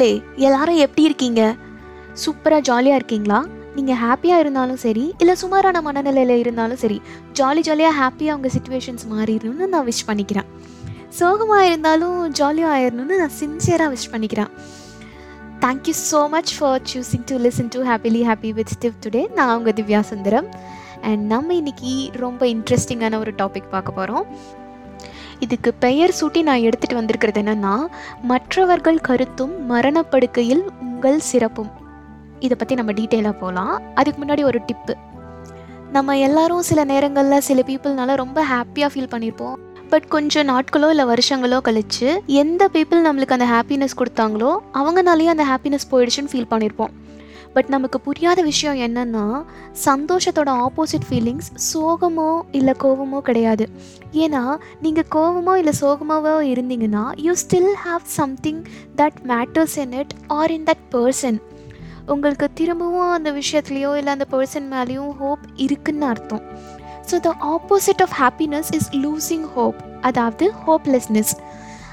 மக்களே எல்லாரும் எப்படி இருக்கீங்க? சூப்பராக ஜாலியாக இருக்கீங்களா? நீங்கள் ஹாப்பியாக இருந்தாலும் சரி இல்லை சுமாரான மனநிலையில் இருந்தாலும் சரி ஜாலி ஜாலியாக ஹாப்பியாக உங்கள் சுச்சுவேஷன்ஸ் மாறிடணும்னு நான் விஷ் பண்ணிக்கிறேன். சோகமாக இருந்தாலும் ஜாலியாக ஆயிடணும்னு நான் சின்சியராக விஷ் பண்ணிக்கிறேன். Thank you so much for choosing to listen to happily happy with stew today நான் உங்கள் திவ்யா சுந்தரம். அண்ட் நம்ம இன்னைக்கு ரொம்ப இன்ட்ரெஸ்டிங்கான ஒரு டாபிக் பார்க்க போகிறோம் இதுக்கு பெயர் சூட்டி நான் எடுத்துகிட்டு வந்திருக்கிறது என்னென்னா மற்றவர்கள் கருத்தும் மரணப்படுக்கையில் உங்கள் சிறப்பும். இதை பற்றி நம்ம டீட்டெயிலாக போகலாம் அதுக்கு முன்னாடி ஒரு டிப்பு நம்ம எல்லாரும் சில நேரங்களில் சில பீப்புள்னால ரொம்ப ஹாப்பியாக ஃபீல் பண்ணியிருப்போம் பட் கொஞ்சம் நாட்களோ இல்லை வருஷங்களோ கழித்து எந்த பீப்புள் நம்மளுக்கு அந்த ஹாப்பினஸ் கொடுத்தாங்களோ அவங்கனாலேயே அந்த ஹாப்பினஸ் போயிடுச்சுன்னு ஃபீல் பண்ணியிருப்போம் பட் நமக்கு புரியாத விஷயம் என்னன்னா சந்தோஷத்தோட ஆப்போசிட் ஃபீலிங்ஸ் சோகமோ இல்லை கோவமோ கிடையாது. ஏன்னா நீங்கள் கோபமோ இல்லை சோகமாவோ இருந்தீங்கன்னா you still have something that matters in it or in that person உங்களுக்கு திரும்பவும் அந்த விஷயத்துலையோ இல்லை அந்த பர்சன் மேலேயும் ஹோப் இருக்குன்னு அர்த்தம். So the opposite of happiness is losing hope அதாவது ஹோப்லெஸ்னஸ்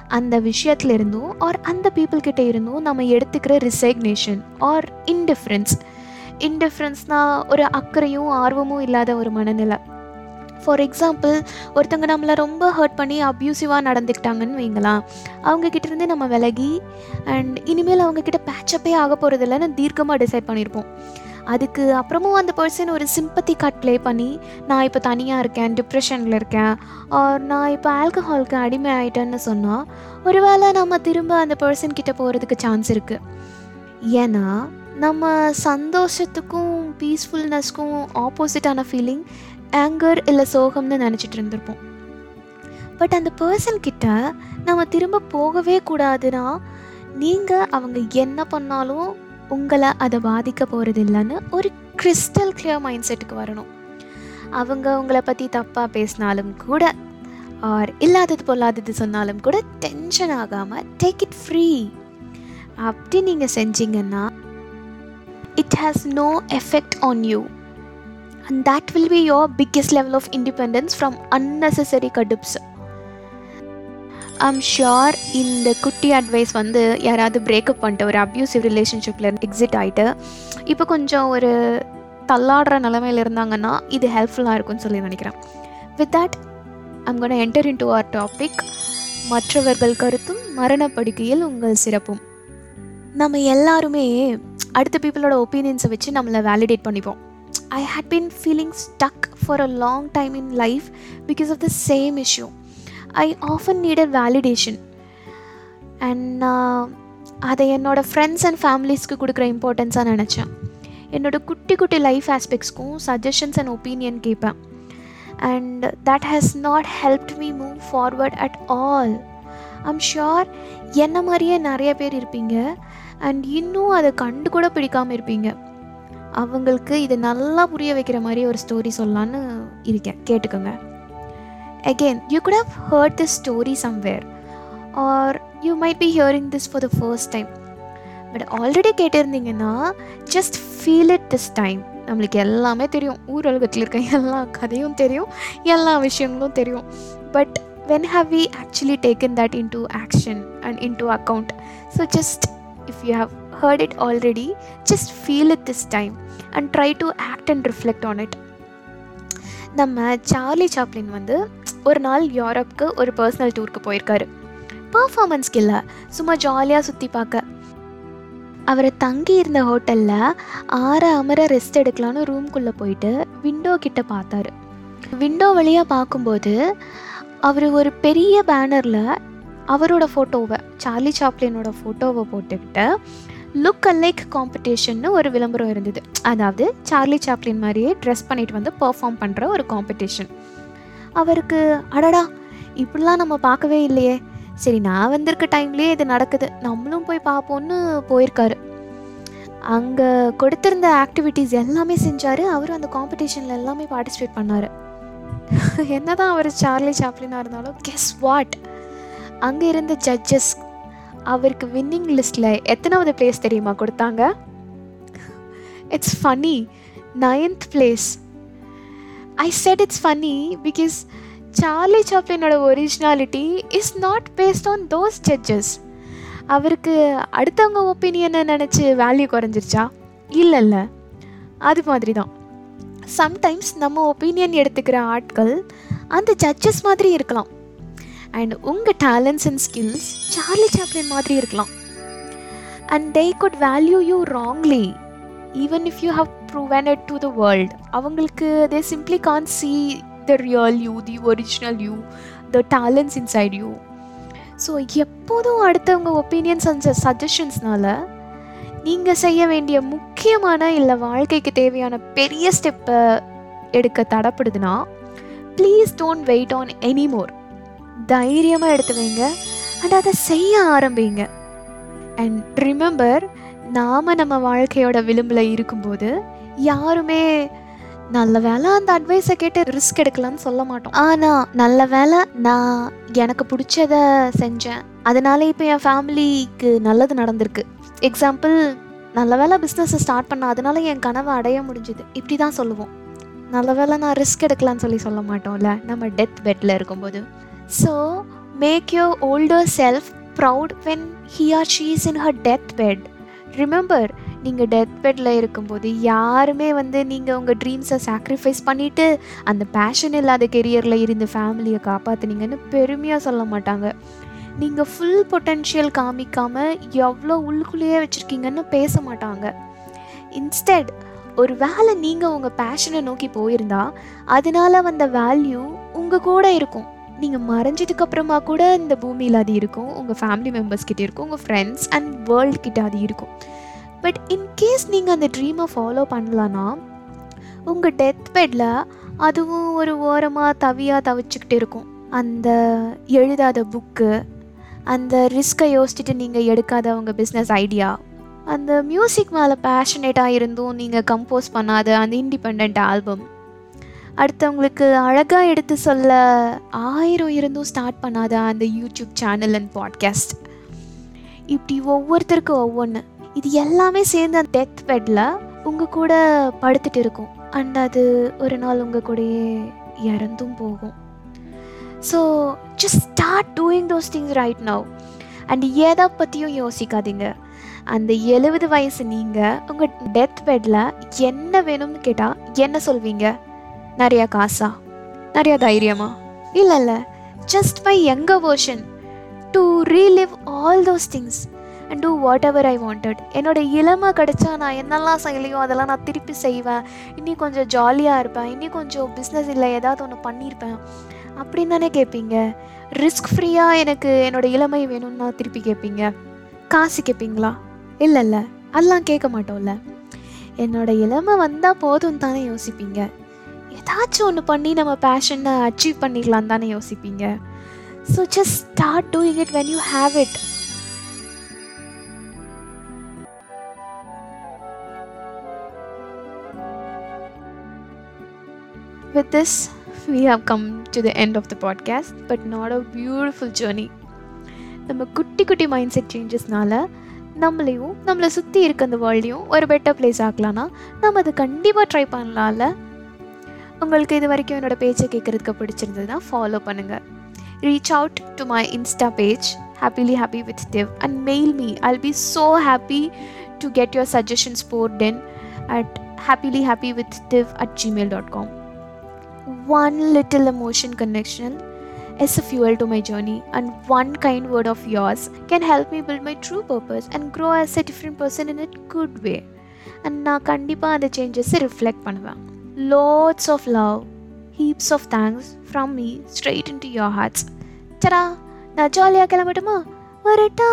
அந்த விஷயத்துல இருந்தும் ஆர் அந்த பீப்புள் கிட்ட இருந்தும் நம்ம எடுத்துக்கிற ரிசைக்னேஷன் ஆர் இன்டிஃப்ரென்ஸ் இன்டிஃப்ரென்ஸ்னால் ஒரு அக்கறையும் ஆர்வமும் இல்லாத ஒரு மனநிலை. ஃபார் எக்ஸாம்பிள் ஒருத்தவங்க நம்மளை ரொம்ப ஹர்ட் பண்ணி அப்யூசிவாக நடந்துக்கிட்டாங்கன்னு வைங்களேன். அவங்கக்கிட்டேருந்து நம்ம விலகி அண்ட் இனிமேல் அவங்கக்கிட்ட பேச்சப்பே ஆக போகிறது இல்லைன்னு தீர்க்கமாக டிசைட் பண்ணியிருப்போம். அதுக்கு அப்புறமும் அந்த பர்சன் ஒரு சிம்பத்தி கார்ட் ப்ளே பண்ணி நான் இப்போ தனியாக இருக்கேன் டிப்ரெஷனில் இருக்கேன் ஆர் நான் இப்போ ஆல்கஹாலுக்கு அடிமை ஆகிட்டேன்னு சொன்னால் ஒருவேளை நம்ம திரும்ப அந்த பர்சன் கிட்டே போகிறதுக்கு சான்ஸ் இருக்குது ஏன்னா நம்ம சந்தோஷத்துக்கும் பீஸ்ஃபுல்னஸ்க்கும் ஆப்போசிட்டான ஃபீலிங் ஆங்கர் இல்லை சோகம்னு நினச்சிட்டு இருந்திருப்போம். பட் அந்த பர்சன் கிட்ட நம்ம திரும்ப போகவே கூடாதுன்னா நீங்கள் அவங்க என்ன பண்ணாலும் உங்களை அதை பாதிக்க போகிறது இல்லைன்னு ஒரு கிறிஸ்டல் கிளியர் மைண்ட் செட்டுக்கு வரணும். அவங்க உங்களை பற்றி தப்பாக பேசினாலும் கூட ஆர் இல்லாதது பொல்லாதது சொன்னாலும் கூட டென்ஷன் ஆகாமல் டேக் இட் ஃப்ரீ அப்படி நீங்கள் செஞ்சீங்கன்னா it has no effect on you and that will be your biggest level of independence from unnecessary கடுப்ஸ் I'm sure இந்த குட்டி அட்வைஸ் வந்து யாராவது பிரேக்கப் பண்ணிட்டு ஒரு அப்யூசிவ் ரிலேஷன்ஷிப்பில் எக்ஸிட் ஆகிட்டு இப்போ கொஞ்சம் ஒரு தள்ளாடுற நிலமையில் இருந்தாங்கன்னா இது ஹெல்ப்ஃபுல்லாக இருக்கும்னு சொல்லி நினைக்கிறேன். With that I'm gonna enter into our topic மற்றவர்கள் கருத்தும் மரணப்படுக்கையில் உங்கள் சிறப்பும். நம்ம எல்லாருமே அடுத்த பீப்புளோட ஒப்பீனியன்ஸை வச்சு நம்மளை வேலிடேட் பண்ணிப்போம். I had been feeling stuck for a long time in life because of the same issue I often needed validation and நான் அதை என்னோடய ஃப்ரெண்ட்ஸ் அண்ட் ஃபேமிலிஸ்க்கு கொடுக்குற இம்பார்ட்டன்ஸாக நினச்சேன். என்னோடய குட்டி குட்டி லைஃப் ஆஸ்பெக்ட்ஸ்க்கும் சஜஷன்ஸ் அண்ட் ஒப்பீனியன் கேட்பேன். And that has not helped me move forward at all I'm sure என்ன மாதிரியே நிறைய பேர் இருப்பீங்க. அண்ட் இன்னும் அதை கண்டு கூட பிடிக்காமல் இருப்பீங்க. அவங்களுக்கு இதை நல்லா புரிய வைக்கிற மாதிரி ஒரு ஸ்டோரி சொல்லலான்னு இருக்கேன். கேட்டுக்கோங்க. Again you could have heard this story somewhere or you might be hearing this for the first time. But already கேட்டிருந்தீங்கன்னா just feel it this time நம்மளுக்கு எல்லாமே தெரியும். ஊர் உலகத்தில் இருக்க எல்லா கதையும் தெரியும். எல்லா விஷயங்களும் தெரியும். But when have we actually taken that into action and into account so just if you have heard it already just feel it this time and try to act and reflect on it நம்ம Charlie Chaplin வந்து ஒரு நாள் யூரோப்க்கு ஒரு personal டூருக்கு போயிருக்காரு. பர்ஃபார்மன்ஸ்க்கு இல்லை. சும்மா ஜாலியாக சுற்றி பார்க்க. அவரை தங்கி இருந்த ஹோட்டலில் ஆற அமர ரெஸ்ட் எடுக்கலான்னு ரூம்குள்ளே போயிட்டு விண்டோ கிட்ட பார்த்தாரு. விண்டோ வழியாக பார்க்கும்போது அவர் ஒரு பெரிய பேனரில் அவரோட ஃபோட்டோவை சார்லி சாப்ளினோட ஃபோட்டோவை போட்டுக்கிட்டு லுக் அலைக் காம்படிஷன்னு ஒரு விளம்பரம் இருந்தது. அதாவது சார்லி சாப்ளின் மாதிரியே ட்ரெஸ் பண்ணிட்டு வந்து பெர்ஃபார்ம் பண்ணுற ஒரு காம்படிஷன் அவருக்கு அடடா இப்படிலாம் நம்ம பார்க்கவே இல்லையே. சரி நான் வந்திருக்க டைம்லேயே இது நடக்குது. நம்மளும் போய் பார்ப்போம்னு போயிருக்காரு. அங்கே கொடுத்துருந்த ஆக்டிவிட்டீஸ் எல்லாமே செஞ்சார். அவரும் அந்த காம்படிஷனில் எல்லாமே பார்ட்டிசிபேட் பண்ணார். என்ன தான் அவர் சார்லி சாப்ளினாக இருந்தாலும் கெஸ் வாட் அங்கே இருந்த ஜட்ஜஸ் அவருக்கு வின்னிங் லிஸ்ட்டில் எத்தனாவது பிளேஸ் தெரியுமா கொடுத்தாங்க? It's funny ninth place I said it's funny because Charlie சாப்ளினோட originality is not based on those judges அவருக்கு அடுத்தவங்க ஒப்பீனியனை நினச்சி வேல்யூ குறைஞ்சிருச்சா? இல்லைல்ல. அது மாதிரி தான் சம்டைம்ஸ் நம்ம ஒப்பீனியன் எடுத்துக்கிற ஆட்கள் அந்த ஜட்ஜஸ் மாதிரி இருக்கலாம். அண்ட் உங்கள் talents and skills Charlie Chaplin மாதிரி இருக்கலாம். And they could value you wrongly even if you have proven it to the world அவங்களுக்கு they simply can see the real you the original you the talents inside you so எப்போதும் அடுத்தவங்க opinions and சஜஷன்ஸ்னால நீங்கள் செய்ய வேண்டிய முக்கியமான இல்லை வாழ்க்கைக்கு தேவையான பெரிய ஸ்டெப்பை எடுக்க தடப்படுதுன்னா please don't wait on anymore தைரியமாக எடுத்து வைங்க. அண்ட் அதை செய்ய ஆரம்பிங்க. அண்ட் ரிமெம்பர் நாம் நம்ம வாழ்க்கையோட விளிம்பில் இருக்கும்போது யாருமே நல்ல வேலை அந்த அட்வைஸை கேட்டு ரிஸ்க் எடுக்கலாம்னு சொல்ல மாட்டோம். ஆனால் நல்ல வேலை நான் எனக்கு பிடிச்சத செஞ்சேன். அதனால இப்போ என் ஃபேமிலிக்கு நல்லது நடந்திருக்கு. எக்ஸாம்பிள் நல்ல வேலை பிஸ்னஸை ஸ்டார்ட் பண்ண அதனால என் கனவை அடைய முடிஞ்சுது. இப்படி தான் சொல்லுவோம். நல்ல வேலை நான் ரிஸ்க் எடுக்கலாம்னு சொல்லி சொல்ல மாட்டோம்ல நம்ம டெத் பெட்டில் இருக்கும்போது. So make your older self proud when he or she's in her death bed remember நீங்கள் டெத் பெட்டில் இருக்கும்போது யாருமே வந்து நீங்கள் உங்கள் ட்ரீம்ஸை சாக்ரிஃபைஸ் பண்ணிவிட்டு அந்த பேஷன் இல்லாத கெரியரில் இருந்து ஃபேமிலியை காப்பாற்றுனீங்கன்னு பெருமையாக சொல்ல மாட்டாங்க. நீங்கள் ஃபுல் பொட்டென்ஷியல் காமிக்காமல் எவ்வளோ உள்ளுக்குள்ளேயே வச்சுருக்கீங்கன்னு பேச மாட்டாங்க. இன்ஸ்டெட் ஒரு வேலை நீங்கள் உங்கள் பேஷனை நோக்கி போயிருந்தா அதனால வந்த வேல்யூ உங்கள் கூட இருக்கும். நீங்கள் மறைஞ்சதுக்கு அப்புறமா கூட இந்த பூமியில் அது இருக்கும். உங்கள் ஃபேமிலி மெம்பர்ஸ் கிட்டே இருக்கும். உங்கள் ஃப்ரெண்ட்ஸ் அண்ட் வேர்ல்ட் கிட்ட அது இருக்கும். பட் இன்கேஸ் நீங்கள் அந்த ட்ரீமை ஃபாலோ பண்ணலான்னா உங்கள் டெத் பெட்டில் அதுவும் ஒரு ஓரமாக தவியாக தவிச்சுக்கிட்டு இருக்கும். அந்த எழுதாத புக்கு அந்த ரிஸ்க்கை யோசிச்சுட்டு நீங்கள் எடுக்காத உங்கள் பிஸ்னஸ் ஐடியா அந்த மியூசிக் மேலே பேஷனேட்டாக இருந்தும் நீங்கள் கம்போஸ் பண்ணாத அந்த இண்டிபெண்ட் ஆல்பம் அடுத்தவங்களுக்கு அழகாக எடுத்து சொல்ல ஆயிரம் இருந்தும் ஸ்டார்ட் பண்ணாத அந்த யூடியூப் சேனல் அண்ட் பாட்காஸ்ட் இப்படி ஒவ்வொருத்தருக்கும் ஒவ்வொன்று இது எல்லாமே சேர்ந்து அந்த டெத் பெட்டில் உங்கள் கூட படுத்துட்டு இருக்கும். அண்ட் அது ஒரு நாள் உங்கள் கூடயே இறந்தும் போகும். So just start doing those things right now and எதை பற்றியும் யோசிக்காதீங்க. அந்த எழுபது வயசு நீங்கள் உங்கள் டெத் பெட்டில் என்ன வேணும்னு கேட்டால் என்ன சொல்வீங்க? நிறையா காசா? நிறையா தைரியமா? இல்லை இல்லை just my younger version to relive all those things and do whatever I wanted என்னோட இளமை கிடச்சா நான் என்னெல்லாம் செய்யலையோ அதெல்லாம் நான் திருப்பி செய்வேன். இன்னும் கொஞ்சம் ஜாலியாக இருப்பேன். இன்னும் கொஞ்சம் பிஸ்னஸ் இல்லை ஏதாவது ஒன்று பண்ணியிருப்பேன் அப்படின்னு தானே கேட்பீங்க ரிஸ்க் ஃப்ரீயாக எனக்கு என்னோடய இளமை வேணும்னு நான் திருப்பி கேட்பீங்க காசு கேட்பீங்களா இல்லை இல்லை அதெல்லாம் கேட்க மாட்டோம்ல. என்னோட இளமை வந்தால் போதும் தானே யோசிப்பீங்க. ஏதாச்சும் ஒன்று பண்ணி நம்ம பேஷனை அச்சீவ் பண்ணிடலாம் தானே யோசிப்பீங்க. So just start doing it when you have it With this, we have come to the end of the podcast, but not a beautiful journey. நம்ம குட்டி குட்டி மைண்ட் செட் சேஞ்சஸ்னால நம்மளையும் நம்மளை சுற்றி இருக்க அந்த வேர்ல்டையும் ஒரு பெட்டர் பிளேஸ் ஆக்கலாம்னா நம்ம அதை கண்டிப்பாக ட்ரை பண்ணலாம்ல. உங்களுக்கு இது வரைக்கும் என்னோட பேச்சை கேட்குறதுக்கு பிடிச்சிருந்ததுன்னா ஃபாலோ பண்ணுங்கள் reach out to my Insta page happily happy with Div and mail me I'll be so happy to get your suggestions poured in at happily happy with div at gmail.com. One little emotion connection is a fuel to my journey, and one kind word of yours can help me build my true purpose and grow as a different person in a good way. And நான் கண்டிப்பாக அந்த சேஞ்சஸை reflect பண்ணுவேன் lots of love heaps of thanks from me straight in to your hearts Sara நான் ஜாலியாக கிளம்பட்டுமா வரட்டா